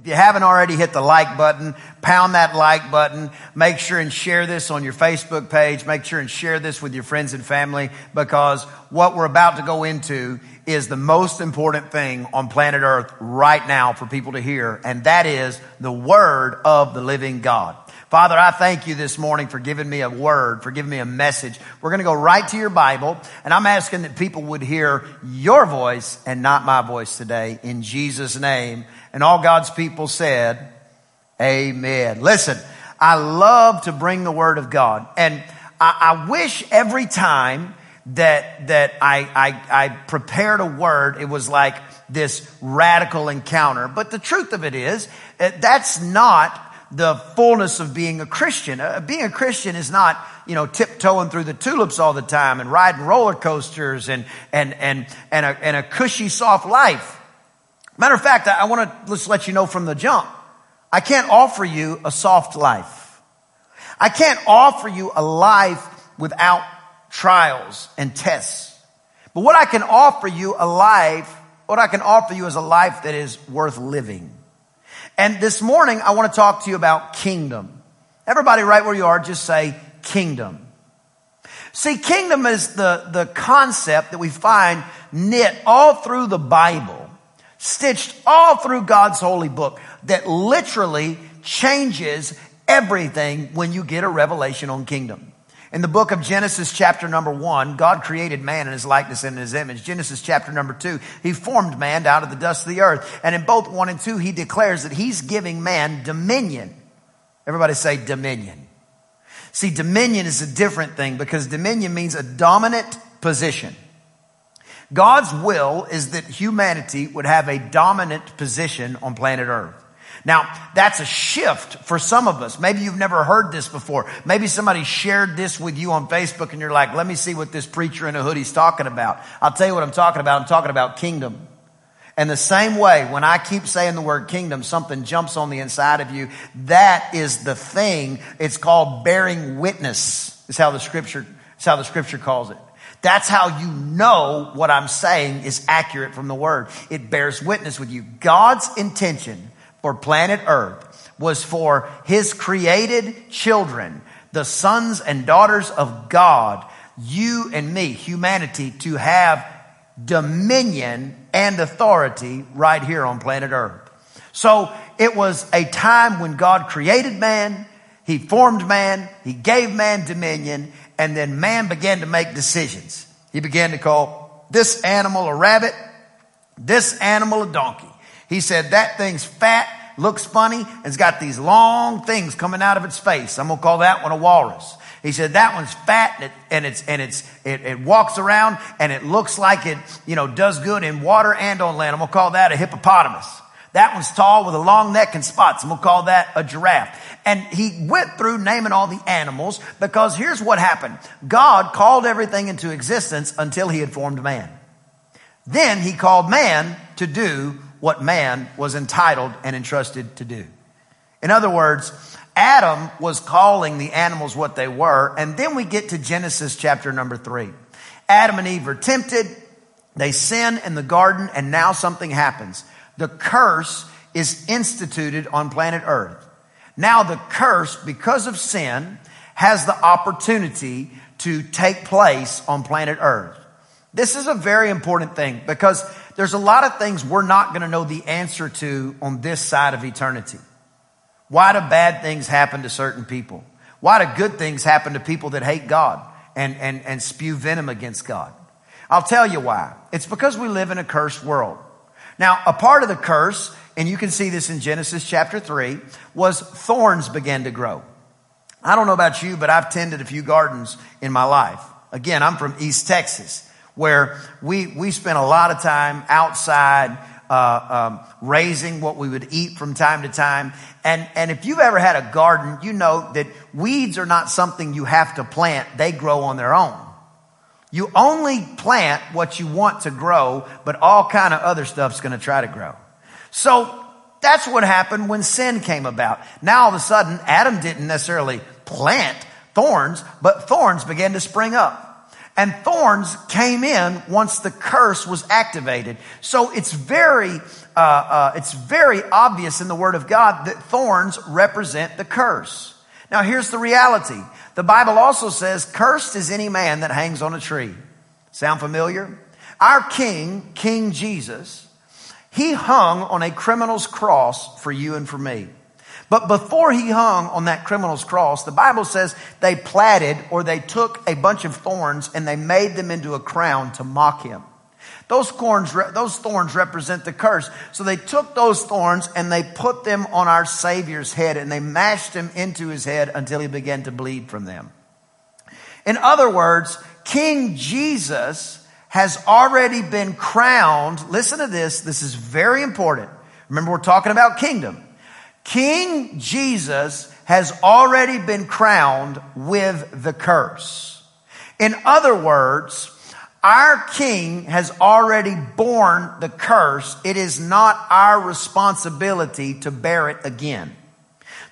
If you haven't already hit the like button, pound that like button. Make sure and share this on your Facebook page. Make sure and share this with your friends and family because what we're about to go into is the most important thing on planet earth right now for people to hear. And that is the word of the living God. Father, I thank you this morning for giving me a word, for giving me a message. We're going to go right to your Bible, and I'm asking that people would hear your voice and not my voice today in Jesus' name. And all God's people said, Amen. Listen, I love to bring the word of God, and I, I wish every time that that I, I I prepared a word, it was like this radical encounter. But the truth of it is, eh, that's not the fullness of being a Christian. Uh, being a Christian is not, you know, tiptoeing through the tulips all the time and riding roller coasters and, and, and, and, a, and a cushy, soft life. Matter of fact, I, I want to just let you know from the jump. I can't offer you a soft life. I can't offer you a life without trials and tests. But what I can offer you a life, what I can offer you is a life that is worth living. And this morning, I want to talk to you about kingdom. Everybody, right where you are, just say kingdom. See, kingdom is the, the concept that we find knit all through the Bible, stitched all through God's holy book, that literally changes everything when you get a revelation on kingdom. In the book of Genesis chapter number one, God created man in his likeness and in his image. Genesis chapter number two, he formed man out of the dust of the earth. And in both one and two, he declares that he's giving man dominion. Everybody say dominion. See, dominion is a different thing because dominion means a dominant position. God's will is that humanity would have a dominant position on planet earth. Now, that's a shift for some of us. Maybe you've never heard this before. Maybe somebody shared this with you on Facebook and you're like, let me see what this preacher in a hoodie's talking about. I'll tell you what I'm talking about. I'm talking about kingdom. And the same way, when I keep saying the word kingdom, something jumps on the inside of you. That is the thing. It's called bearing witness. Is how the scripture, is how the scripture calls it. That's how you know what I'm saying is accurate from the word. It bears witness with you. God's intention for planet earth was for his created children, the sons and daughters of God, you and me, humanity, to have dominion and authority right here on planet earth. So it was a time when God created man, he formed man, he gave man dominion, and then man began to make decisions. He began to call this animal a rabbit, this animal a donkey. He said, that thing's fat, looks funny, and it's got these long things coming out of its face. I'm gonna call that one a walrus. He said that one's fat and, it, and it's and it's it, it, walks around and it looks like it you know does good in water and on land. I'm gonna call that a hippopotamus. That one's tall with a long neck and spots. I'm gonna call that a giraffe. And he went through naming all the animals because here's what happened. God called everything into existence until he had formed man. Then he called man to do what man was entitled and entrusted to do. In other words, Adam was calling the animals what they were, and then we get to Genesis chapter number three. Adam and Eve are tempted, they sin in the garden, and now something happens. The curse is instituted on planet earth. Now the curse, because of sin, has the opportunity to take place on planet earth. This is a very important thing because there's a lot of things we're not going to know the answer to on this side of eternity. Why do bad things happen to certain people? Why do good things happen to people that hate God and, and, and spew venom against God? I'll tell you why. It's because we live in a cursed world. Now, a part of the curse, and you can see this in Genesis chapter 3, was thorns began to grow. I don't know about you, but I've tended a few gardens in my life. Again, I'm from East Texas where we, we spent a lot of time outside, uh, um, raising what we would eat from time to time. And, and if you've ever had a garden, you know that weeds are not something you have to plant. They grow on their own. You only plant what you want to grow, but all kind of other stuff's going to try to grow. So that's what happened when sin came about. Now all of a sudden, Adam didn't necessarily plant thorns, but thorns began to spring up. And thorns came in once the curse was activated. So it's very, uh, uh, it's very obvious in the Word of God that thorns represent the curse. Now here's the reality. The Bible also says, cursed is any man that hangs on a tree. Sound familiar? Our King, King Jesus, he hung on a criminal's cross for you and for me. But before he hung on that criminal's cross, the Bible says they platted or they took a bunch of thorns and they made them into a crown to mock him. Those thorns, those thorns represent the curse. So they took those thorns and they put them on our Savior's head and they mashed him into his head until he began to bleed from them. In other words, King Jesus has already been crowned. Listen to this. This is very important. Remember, we're talking about kingdom. King Jesus has already been crowned with the curse. In other words, our king has already borne the curse. It is not our responsibility to bear it again.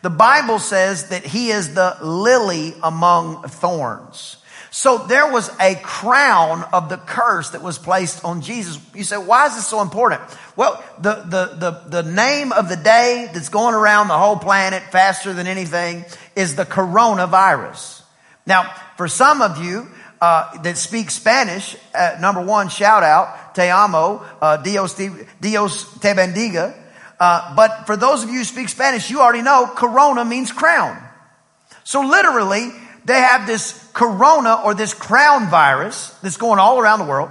The Bible says that he is the lily among thorns. So there was a crown of the curse that was placed on Jesus. You say, why is this so important? Well, the, the, the, the name of the day that's going around the whole planet faster than anything is the coronavirus. Now, for some of you, uh, that speak Spanish, uh, number one, shout out, te amo, uh, Dios, te, Dios te bendiga. Uh, but for those of you who speak Spanish, you already know corona means crown. So literally, they have this corona or this crown virus that's going all around the world,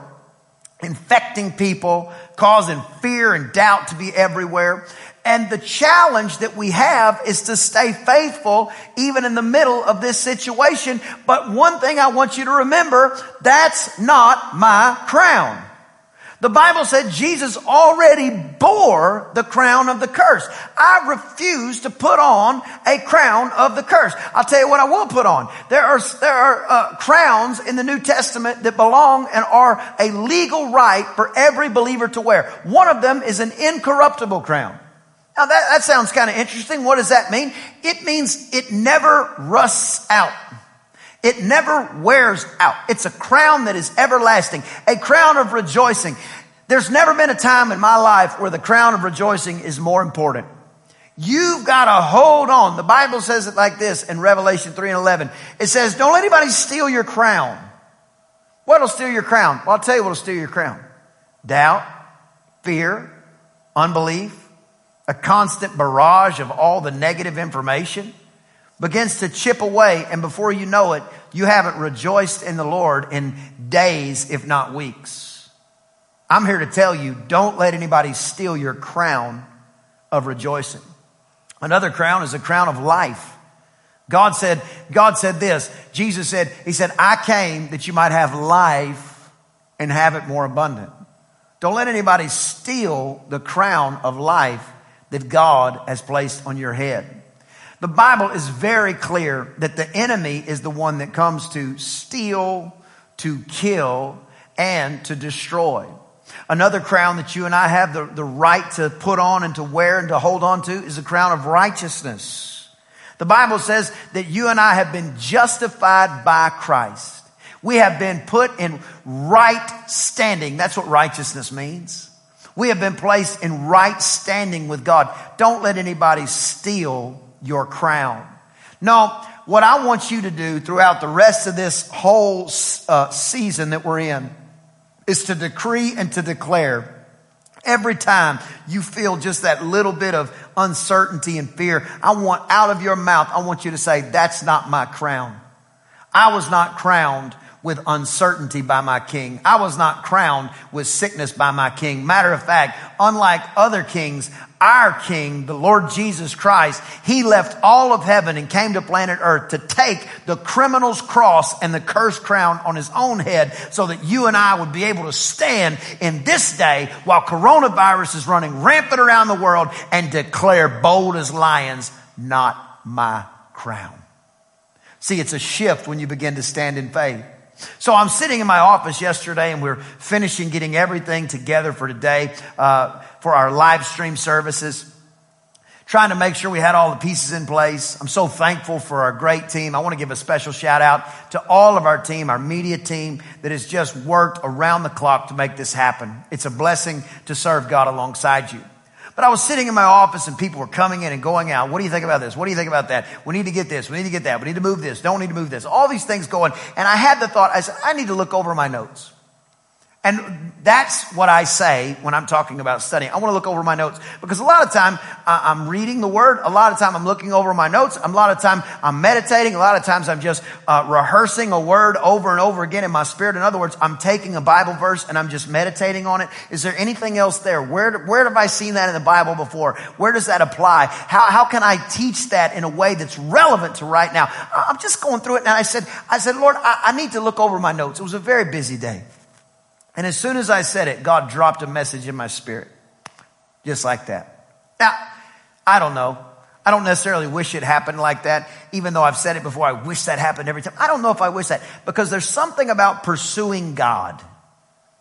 infecting people, causing fear and doubt to be everywhere. And the challenge that we have is to stay faithful even in the middle of this situation. But one thing I want you to remember, that's not my crown. The Bible said Jesus already bore the crown of the curse. I refuse to put on a crown of the curse. I'll tell you what I will put on. There are, there are uh, crowns in the New Testament that belong and are a legal right for every believer to wear. One of them is an incorruptible crown. Now that, that sounds kind of interesting. What does that mean? It means it never rusts out. It never wears out. It's a crown that is everlasting, a crown of rejoicing. There's never been a time in my life where the crown of rejoicing is more important. You've got to hold on. The Bible says it like this in Revelation 3 and 11. It says, don't let anybody steal your crown. What'll steal your crown? Well, I'll tell you what'll steal your crown. Doubt, fear, unbelief, a constant barrage of all the negative information begins to chip away, and before you know it, you haven't rejoiced in the Lord in days, if not weeks. I'm here to tell you, don't let anybody steal your crown of rejoicing. Another crown is a crown of life. God said, God said this. Jesus said, He said, I came that you might have life and have it more abundant. Don't let anybody steal the crown of life that God has placed on your head. The Bible is very clear that the enemy is the one that comes to steal, to kill, and to destroy. Another crown that you and I have the, the right to put on and to wear and to hold on to is the crown of righteousness. The Bible says that you and I have been justified by Christ. We have been put in right standing. That's what righteousness means. We have been placed in right standing with God. Don't let anybody steal your crown. Now, what I want you to do throughout the rest of this whole uh, season that we're in is to decree and to declare every time you feel just that little bit of uncertainty and fear, I want out of your mouth, I want you to say, that's not my crown. I was not crowned with uncertainty by my king. I was not crowned with sickness by my king. Matter of fact, unlike other kings, our king, the Lord Jesus Christ, he left all of heaven and came to planet earth to take the criminal's cross and the cursed crown on his own head so that you and I would be able to stand in this day while coronavirus is running rampant around the world and declare bold as lions, not my crown. See, it's a shift when you begin to stand in faith. So I'm sitting in my office yesterday and we're finishing getting everything together for today, uh, for our live stream services. trying to make sure we had all the pieces in place. I'm so thankful for our great team. I want to give a special shout out to all of our team, our media team that has just worked around the clock to make this happen. It's a blessing to serve God alongside you. But I was sitting in my office and people were coming in and going out. What do you think about this? What do you think about that? We need to get this. We need to get that. We need to move this. Don't need to move this. All these things going. And I had the thought, I said, I need to look over my notes. And that's what I say when I'm talking about studying. I want to look over my notes because a lot of time I'm reading the word. A lot of time I'm looking over my notes. A lot of time I'm meditating. A lot of times I'm just uh, rehearsing a word over and over again in my spirit. In other words, I'm taking a Bible verse and I'm just meditating on it. Is there anything else there? Where, where have I seen that in the Bible before? Where does that apply? How, how can I teach that in a way that's relevant to right now? I'm just going through it and I said, I said, Lord, I, I need to look over my notes. It was a very busy day. And as soon as I said it, God dropped a message in my spirit. Just like that. Now, I don't know. I don't necessarily wish it happened like that, even though I've said it before. I wish that happened every time. I don't know if I wish that because there's something about pursuing God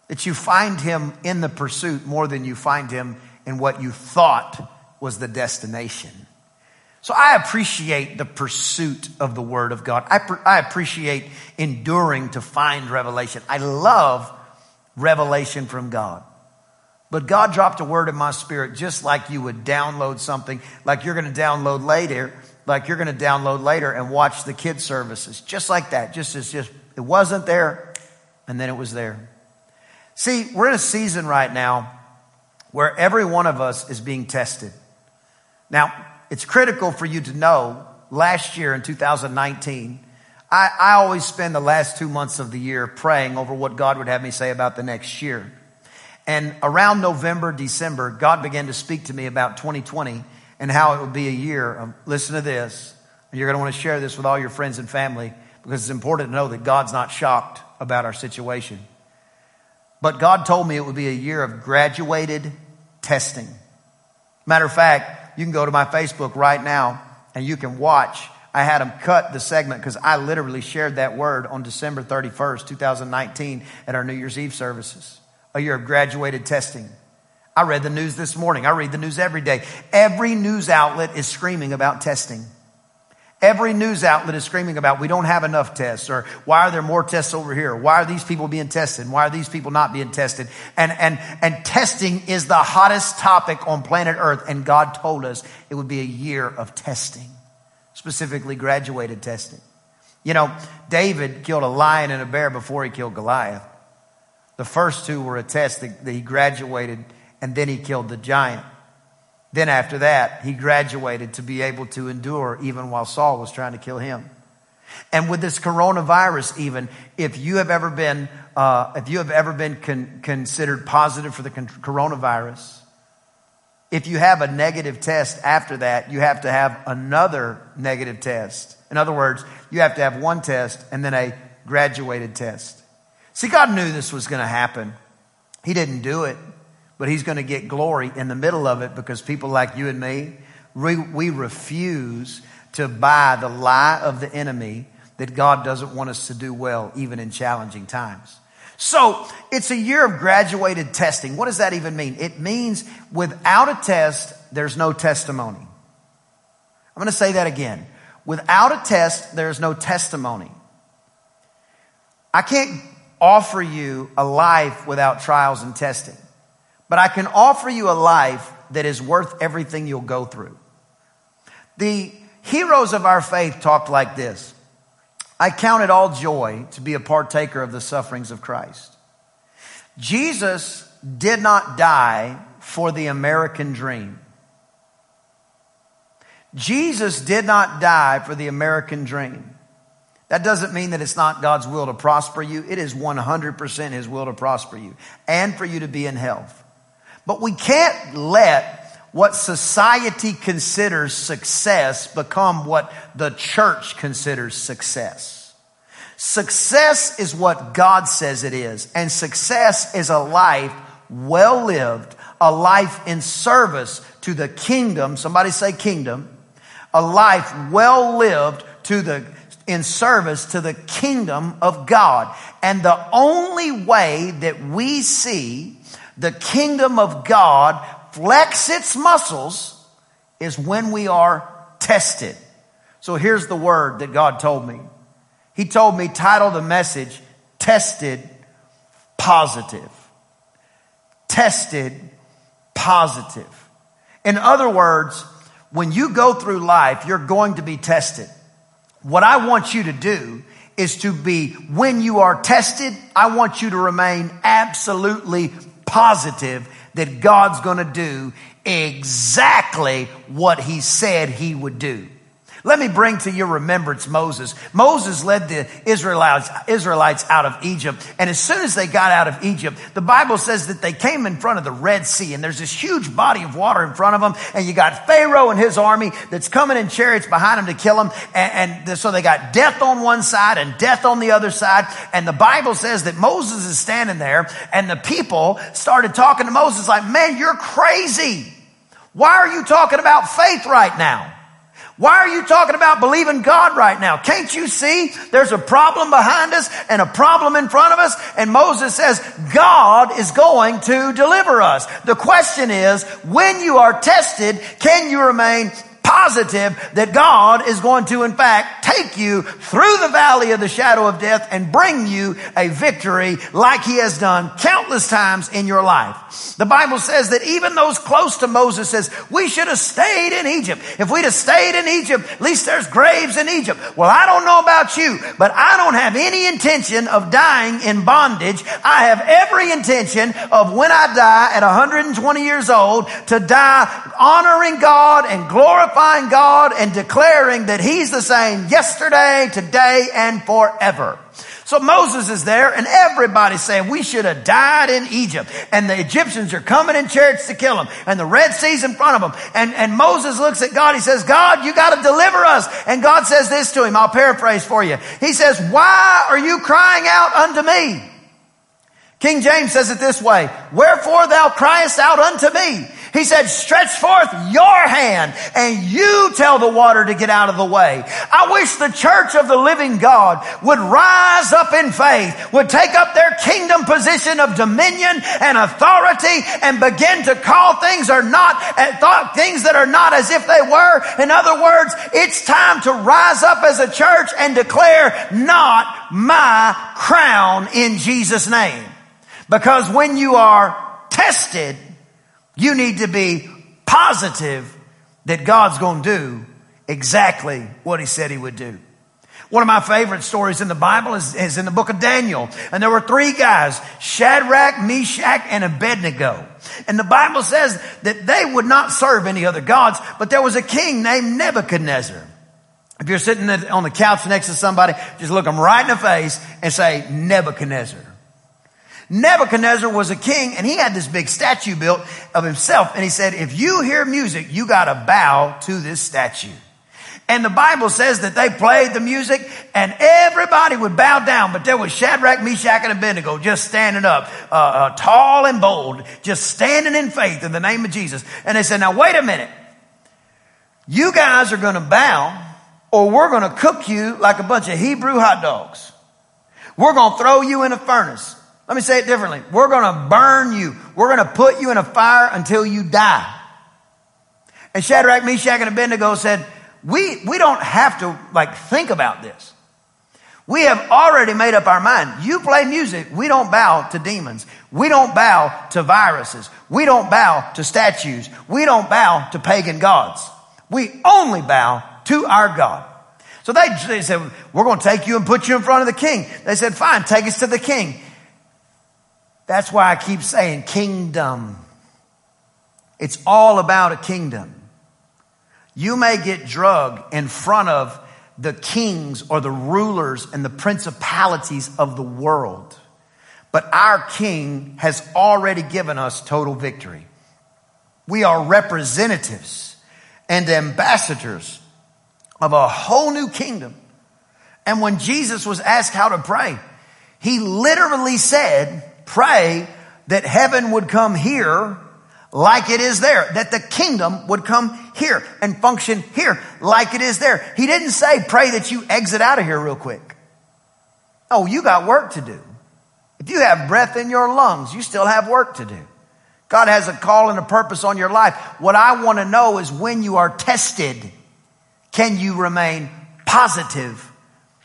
that you find Him in the pursuit more than you find Him in what you thought was the destination. So I appreciate the pursuit of the Word of God. I, I appreciate enduring to find revelation. I love revelation from God. But God dropped a word in my spirit just like you would download something, like you're going to download later, like you're going to download later and watch the kids services. Just like that. Just as just, it wasn't there and then it was there. See, we're in a season right now where every one of us is being tested. Now, it's critical for you to know last year in 2019, I, I always spend the last two months of the year praying over what God would have me say about the next year. And around November, December, God began to speak to me about 2020 and how it would be a year of, listen to this, and you're going to want to share this with all your friends and family because it's important to know that God's not shocked about our situation. But God told me it would be a year of graduated testing. Matter of fact, you can go to my Facebook right now and you can watch I had them cut the segment because I literally shared that word on December 31st, 2019 at our New Year's Eve services. A year of graduated testing. I read the news this morning. I read the news every day. Every news outlet is screaming about testing. Every news outlet is screaming about we don't have enough tests or why are there more tests over here? Why are these people being tested? Why are these people not being tested? And, and, and testing is the hottest topic on planet earth. And God told us it would be a year of testing specifically graduated testing. You know, David killed a lion and a bear before he killed Goliath. The first two were a test that, he graduated and then he killed the giant. Then after that, he graduated to be able to endure even while Saul was trying to kill him. And with this coronavirus, even if you have ever been, uh, if you have ever been con- considered positive for the con- coronavirus, if you have a negative test after that, you have to have another negative test. In other words, you have to have one test and then a graduated test. See, God knew this was going to happen. He didn't do it, but He's going to get glory in the middle of it because people like you and me, we, refuse to buy the lie of the enemy that God doesn't want us to do well, even in challenging times. So it's a year of graduated testing. What does that even mean? It means without a test, there's no testimony. I'm going to say that again. Without a test, there's no testimony. I can't offer you a life without trials and testing, but I can offer you a life that is worth everything you'll go through. The heroes of our faith talked like this. I count it all joy to be a partaker of the sufferings of Christ. Jesus did not die for the American dream. Jesus did not die for the American dream. That doesn't mean that it's not God's will to prosper you. It is 100% His will to prosper you and for you to be in health. But we can't let what society considers success become what the church considers success. Success is what God says it is, and success is a life well lived, a life in service to the kingdom. Somebody say kingdom. A life well lived to the in service to the kingdom of God. And the only way that we see the kingdom of God flex its muscles is when we are tested. So here's the word that God told me. He told me, title the message, Tested Positive. Tested Positive. In other words, when you go through life, you're going to be tested. What I want you to do is to be, when you are tested, I want you to remain absolutely positive that God's going to do exactly what he said he would do. Let me bring to your remembrance Moses. Moses led the Israelites, Israelites out of Egypt. And as soon as they got out of Egypt, the Bible says that they came in front of the Red Sea and there's this huge body of water in front of them. And you got Pharaoh and his army that's coming in chariots behind them to kill them. And, and so they got death on one side and death on the other side. And the Bible says that Moses is standing there and the people started talking to Moses like, man, you're crazy. Why are you talking about faith right now? Why are you talking about believing God right now? Can't you see there's a problem behind us and a problem in front of us? And Moses says, God is going to deliver us. The question is, when you are tested, can you remain positive that God is going to, in fact, take you through the valley of the shadow of death and bring you a victory like he has done countless times in your life. The Bible says that even those close to Moses says, we should have stayed in Egypt. If we'd have stayed in Egypt, at least there's graves in Egypt. Well, I don't know about you, but I don't have any intention of dying in bondage. I have every intention of when I die at 120 years old to die honoring God and glorifying glorifying God and declaring that He's the same yesterday, today, and forever. So Moses is there and everybody's saying we should have died in Egypt. And the Egyptians are coming in chariots to kill him. And the Red Sea's in front of them. And, and Moses looks at God. He says, God, you got to deliver us. And God says this to him. I'll paraphrase for you. He says, why are you crying out unto me? King James says it this way, wherefore thou criest out unto me. He said, stretch forth your hand and you tell the water to get out of the way. I wish the church of the living God would rise up in faith, would take up their kingdom position of dominion and authority and begin to call things are not, eh, thought things that are not as if they were. In other words, it's time to rise up as a church and declare not my crown in Jesus name. Because when you are tested, you need to be positive that God's going to do exactly what he said he would do. One of my favorite stories in the Bible is, is, in the book of Daniel. And there were three guys, Shadrach, Meshach, and Abednego. And the Bible says that they would not serve any other gods, but there was a king named Nebuchadnezzar. If you're sitting on the couch next to somebody, just look them right in the face and say, Nebuchadnezzar. Nebuchadnezzar was a king and he had this big statue built of himself. And he said, if you hear music, you got to bow to this statue. And the Bible says that they played the music and everybody would bow down, but there was Shadrach, Meshach, and Abednego just standing up, uh, uh, tall and bold, just standing in faith in the name of Jesus. And they said, now wait a minute. You guys are going to bow or we're going to cook you like a bunch of Hebrew hot dogs. We're going to throw you in a furnace. Let me say it differently. We're going to burn you. We're going to put you in a fire until you die. And Shadrach, Meshach, and Abednego said, we, we don't have to like think about this. We have already made up our mind. You play music. We don't bow to demons. We don't bow to viruses. We don't bow to statues. We don't bow to pagan gods. We only bow to our God. So they, they said, we're going to take you and put you in front of the king. They said, fine, take us to the king. That's why I keep saying kingdom. It's all about a kingdom. You may get drug in front of the kings or the rulers and the principalities of the world. But our king has already given us total victory. We are representatives and ambassadors of a whole new kingdom. And when Jesus was asked how to pray, he literally said, pray that heaven would come here like it is there, that the kingdom would come here and function here like it is there. He didn't say pray that you exit out of here real quick. Oh, you got work to do. If you have breath in your lungs, you still have work to do. God has a call and a purpose on your life. What I want to know is when you are tested, can you remain positive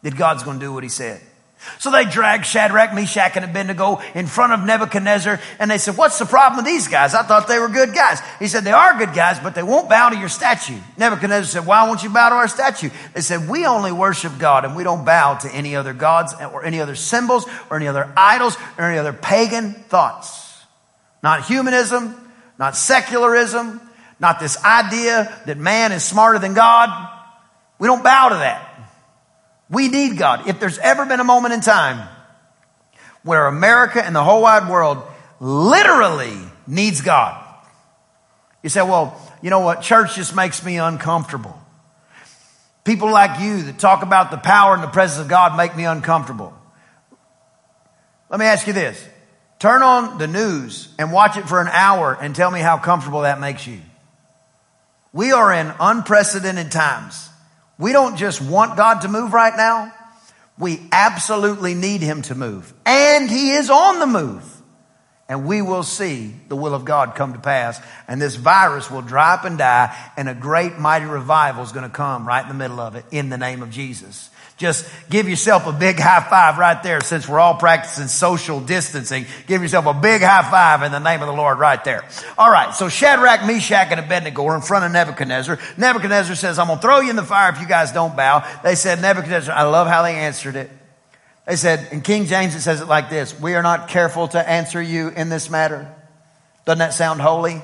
that God's going to do what he said? So they dragged Shadrach, Meshach, and Abednego in front of Nebuchadnezzar, and they said, what's the problem with these guys? I thought they were good guys. He said, they are good guys, but they won't bow to your statue. Nebuchadnezzar said, why won't you bow to our statue? They said, we only worship God, and we don't bow to any other gods or any other symbols or any other idols or any other pagan thoughts. Not humanism, not secularism, not this idea that man is smarter than God. We don't bow to that. We need God. If there's ever been a moment in time where America and the whole wide world literally needs God, you say, well, you know what? Church just makes me uncomfortable. People like you that talk about the power and the presence of God make me uncomfortable. Let me ask you this. Turn on the news and watch it for an hour and tell me how comfortable that makes you. We are in unprecedented times. We don't just want God to move right now. We absolutely need Him to move. And He is on the move. And we will see the will of God come to pass. And this virus will dry up and die. And a great mighty revival is going to come right in the middle of it in the name of Jesus. Just give yourself a big high five right there since we're all practicing social distancing. Give yourself a big high five in the name of the Lord right there. All right. So Shadrach, Meshach, and Abednego are in front of Nebuchadnezzar. Nebuchadnezzar says, I'm going to throw you in the fire if you guys don't bow. They said, Nebuchadnezzar, I love how they answered it. They said, in King James, it says it like this. We are not careful to answer you in this matter. Doesn't that sound holy?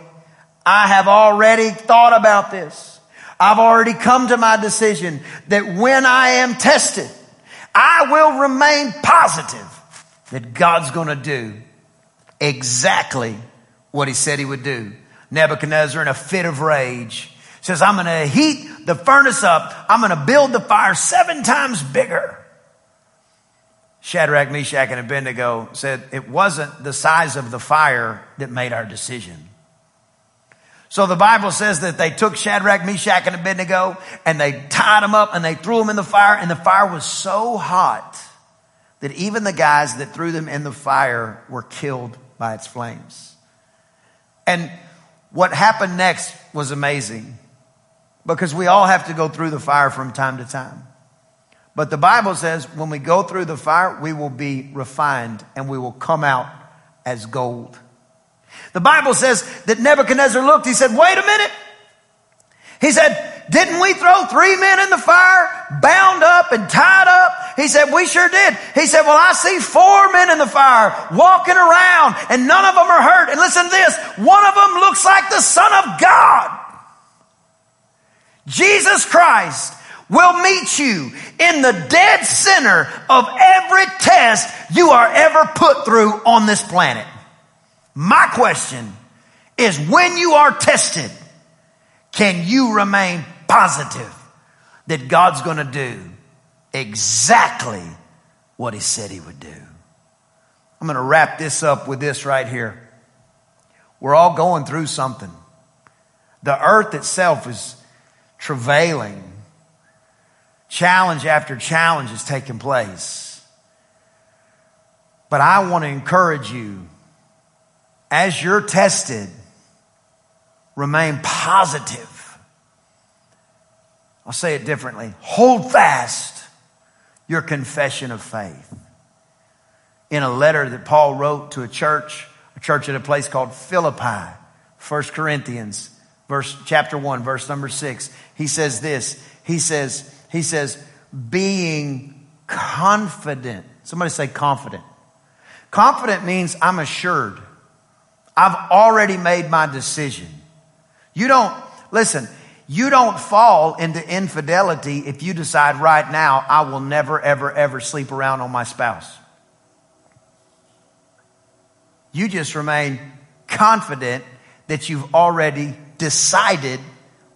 I have already thought about this. I've already come to my decision that when I am tested, I will remain positive that God's going to do exactly what he said he would do. Nebuchadnezzar in a fit of rage says, I'm going to heat the furnace up. I'm going to build the fire seven times bigger. Shadrach, Meshach, and Abednego said it wasn't the size of the fire that made our decision. So the Bible says that they took Shadrach, Meshach, and Abednego and they tied them up and they threw them in the fire and the fire was so hot that even the guys that threw them in the fire were killed by its flames. And what happened next was amazing because we all have to go through the fire from time to time. But the Bible says when we go through the fire, we will be refined and we will come out as gold. The Bible says that Nebuchadnezzar looked, he said, wait a minute. He said, didn't we throw three men in the fire, bound up and tied up? He said, we sure did. He said, well, I see four men in the fire walking around and none of them are hurt. And listen to this. One of them looks like the son of God. Jesus Christ will meet you in the dead center of every test you are ever put through on this planet. My question is when you are tested, can you remain positive that God's going to do exactly what he said he would do? I'm going to wrap this up with this right here. We're all going through something. The earth itself is travailing. Challenge after challenge is taking place. But I want to encourage you as you're tested, remain positive. I'll say it differently. Hold fast your confession of faith. In a letter that Paul wrote to a church, a church at a place called Philippi, 1 Corinthians, verse, chapter 1, verse number 6, he says this. He says, he says, being confident. Somebody say confident. Confident means I'm assured. I've already made my decision. You don't, listen, you don't fall into infidelity if you decide right now, I will never, ever, ever sleep around on my spouse. You just remain confident that you've already decided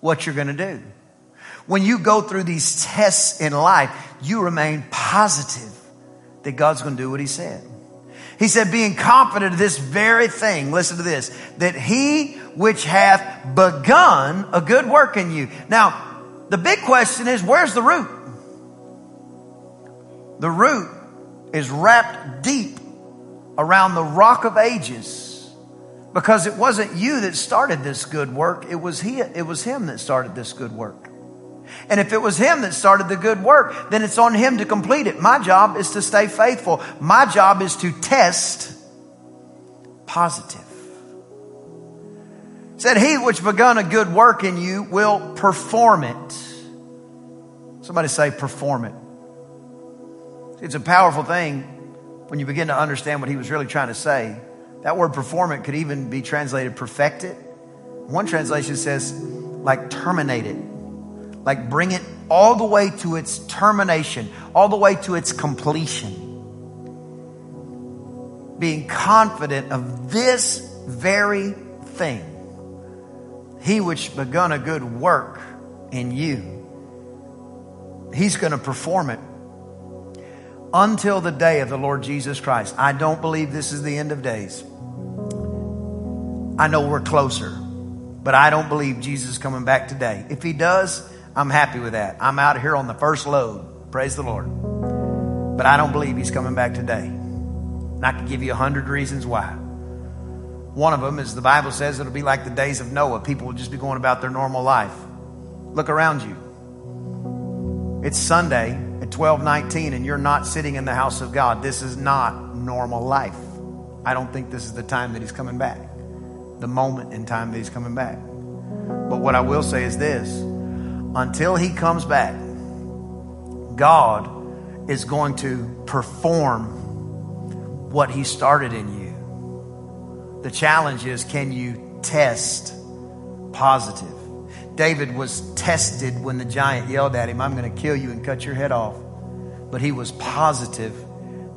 what you're going to do. When you go through these tests in life, you remain positive that God's going to do what He said. He said, being confident of this very thing, listen to this, that he which hath begun a good work in you. Now, the big question is, where's the root? The root is wrapped deep around the rock of ages Because it wasn't you that started this good work, it was he, it was him that started this good work. And if it was him that started the good work, then it's on him to complete it. My job is to stay faithful. My job is to test positive. It said, He which begun a good work in you will perform it. Somebody say, perform it. It's a powerful thing when you begin to understand what he was really trying to say. That word perform it could even be translated perfect it. One translation says, like terminate it like bring it all the way to its termination, all the way to its completion. Being confident of this very thing. He which begun a good work in you, he's going to perform it until the day of the Lord Jesus Christ. I don't believe this is the end of days. I know we're closer, but I don't believe Jesus is coming back today. If he does, I'm happy with that. I'm out here on the first load. Praise the Lord. But I don't believe he's coming back today. And I can give you a hundred reasons why. One of them is the Bible says it'll be like the days of Noah. People will just be going about their normal life. Look around you. It's Sunday at 1219 and you're not sitting in the house of God. This is not normal life. I don't think this is the time that he's coming back. The moment in time that he's coming back. But what I will say is this until he comes back, God is going to perform what he started in you. The challenge is can you test positive? David was tested when the giant yelled at him, I'm going to kill you and cut your head off. But he was positive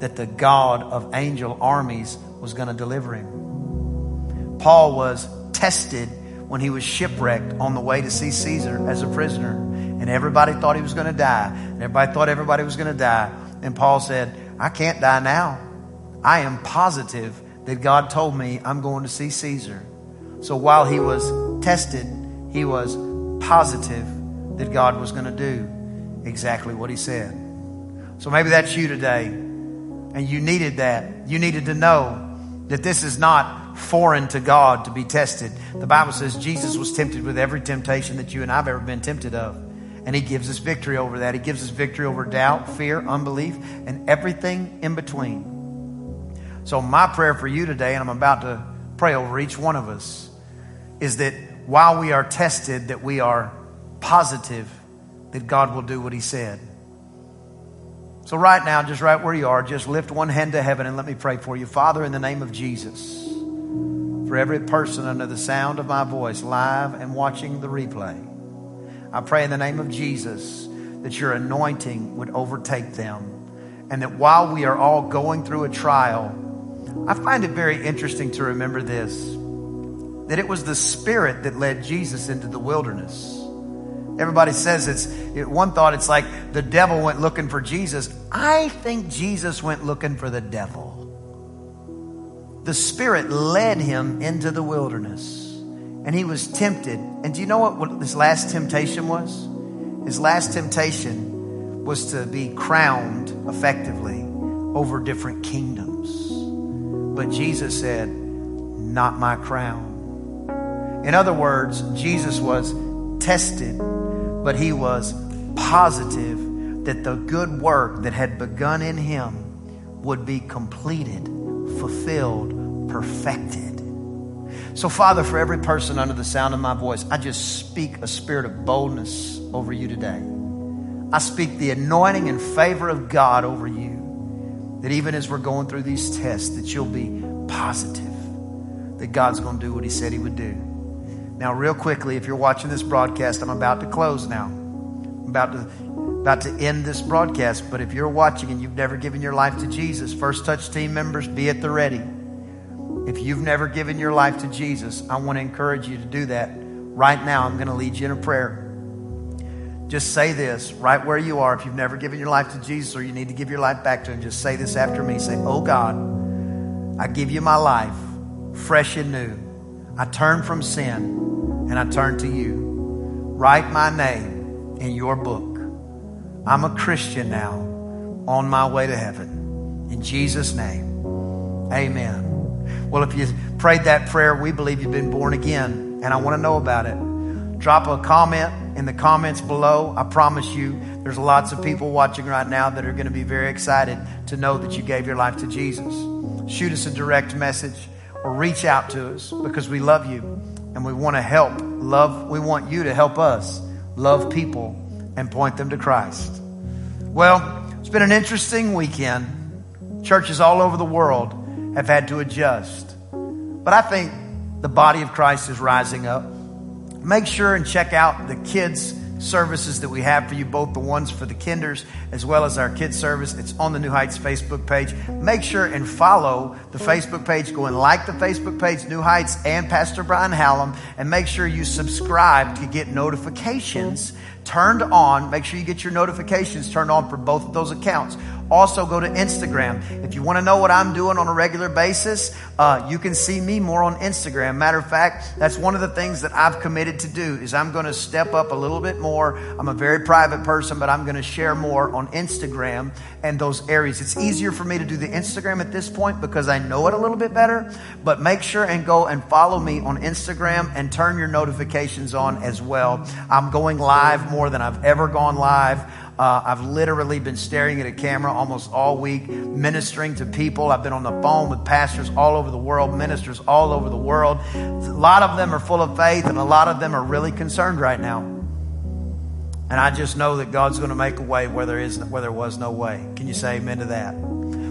that the God of angel armies was going to deliver him. Paul was tested when he was shipwrecked on the way to see Caesar as a prisoner. And everybody thought he was going to die. And everybody thought everybody was going to die. And Paul said, I can't die now. I am positive that God told me I'm going to see Caesar. So while he was tested, he was positive that God was going to do exactly what he said. So maybe that's you today. And you needed that. You needed to know that this is not foreign to God to be tested. The Bible says Jesus was tempted with every temptation that you and I've ever been tempted of. And he gives us victory over that. He gives us victory over doubt, fear, unbelief, and everything in between. So, my prayer for you today, and I'm about to pray over each one of us, is that while we are tested, that we are positive that God will do what he said. So, right now, just right where you are, just lift one hand to heaven and let me pray for you. Father, in the name of Jesus for every person under the sound of my voice, live and watching the replay. I pray in the name of Jesus that your anointing would overtake them. And that while we are all going through a trial, I find it very interesting to remember this that it was the Spirit that led Jesus into the wilderness. Everybody says it's it, one thought it's like the devil went looking for Jesus. I think Jesus went looking for the devil the Spirit led him into the wilderness and he was tempted. And do you know what, his last temptation was? His last temptation was to be crowned effectively over different kingdoms. But Jesus said, Not my crown. In other words, Jesus was tested, but he was positive that the good work that had begun in him would be completed fulfilled, perfected. So, Father, for every person under the sound of my voice, I just speak a spirit of boldness over you today. I speak the anointing and favor of God over you. That even as we're going through these tests, that you'll be positive that God's going to do what He said He would do. Now, real quickly, if you're watching this broadcast, I'm about to close now. I'm about to about to end this broadcast, but if you're watching and you've never given your life to Jesus, First Touch team members, be at the ready. If you've never given your life to Jesus, I want to encourage you to do that right now. I'm going to lead you in a prayer. Just say this right where you are. If you've never given your life to Jesus or you need to give your life back to Him, just say this after me. Say, Oh God, I give you my life, fresh and new. I turn from sin and I turn to you. Write my name in your book. I'm a Christian now on my way to heaven. In Jesus' name, amen Well, if you prayed that prayer, we believe you've been born again, and I want to know about it. Drop a comment in the comments below. I promise you, there's lots of people watching right now that are going to be very excited to know that you gave your life to Jesus. Shoot us a direct message or reach out to us because we love you and we want to help. Love, we want you to help us love people and point them to Christ. Well, it's been an interesting weekend. Churches all over the world have had to adjust. But I think the body of Christ is rising up. Make sure and check out the kids' services that we have for you, both the ones for the kinders as well as our kids service. It's on the New Heights Facebook page. Make sure and follow the Facebook page. Go and like the Facebook page, New Heights and Pastor Brian Hallam, and make sure you subscribe to get notifications turned on. Make sure you get your notifications turned on for both of those accounts. Also, go to Instagram. If you want to know what I'm doing on a regular basis, uh, you can see me more on Instagram. Matter of fact, that's one of the things that I've committed to do is I'm going to step up a little bit more. I'm a very private person, but I'm going to share more on Instagram and those areas. It's easier for me to do the Instagram at this point because I know it a little bit better. But make sure and go and follow me on Instagram and turn your notifications on as well. I'm going live more than I've ever gone live. Uh, I've literally been staring at a camera almost all week, ministering to people. I've been on the phone with pastors all over the world, ministers all over the world. A lot of them are full of faith, and a lot of them are really concerned right now. And I just know that God's going to make a way where there is where there was no way. Can you say amen to that?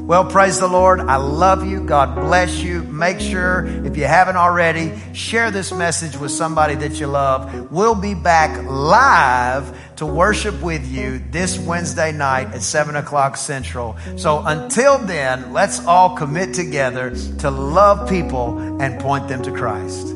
Well, praise the Lord. I love you. God bless you. Make sure, if you haven't already, share this message with somebody that you love. We'll be back live to worship with you this Wednesday night at 7 o'clock Central. So until then, let's all commit together to love people and point them to Christ.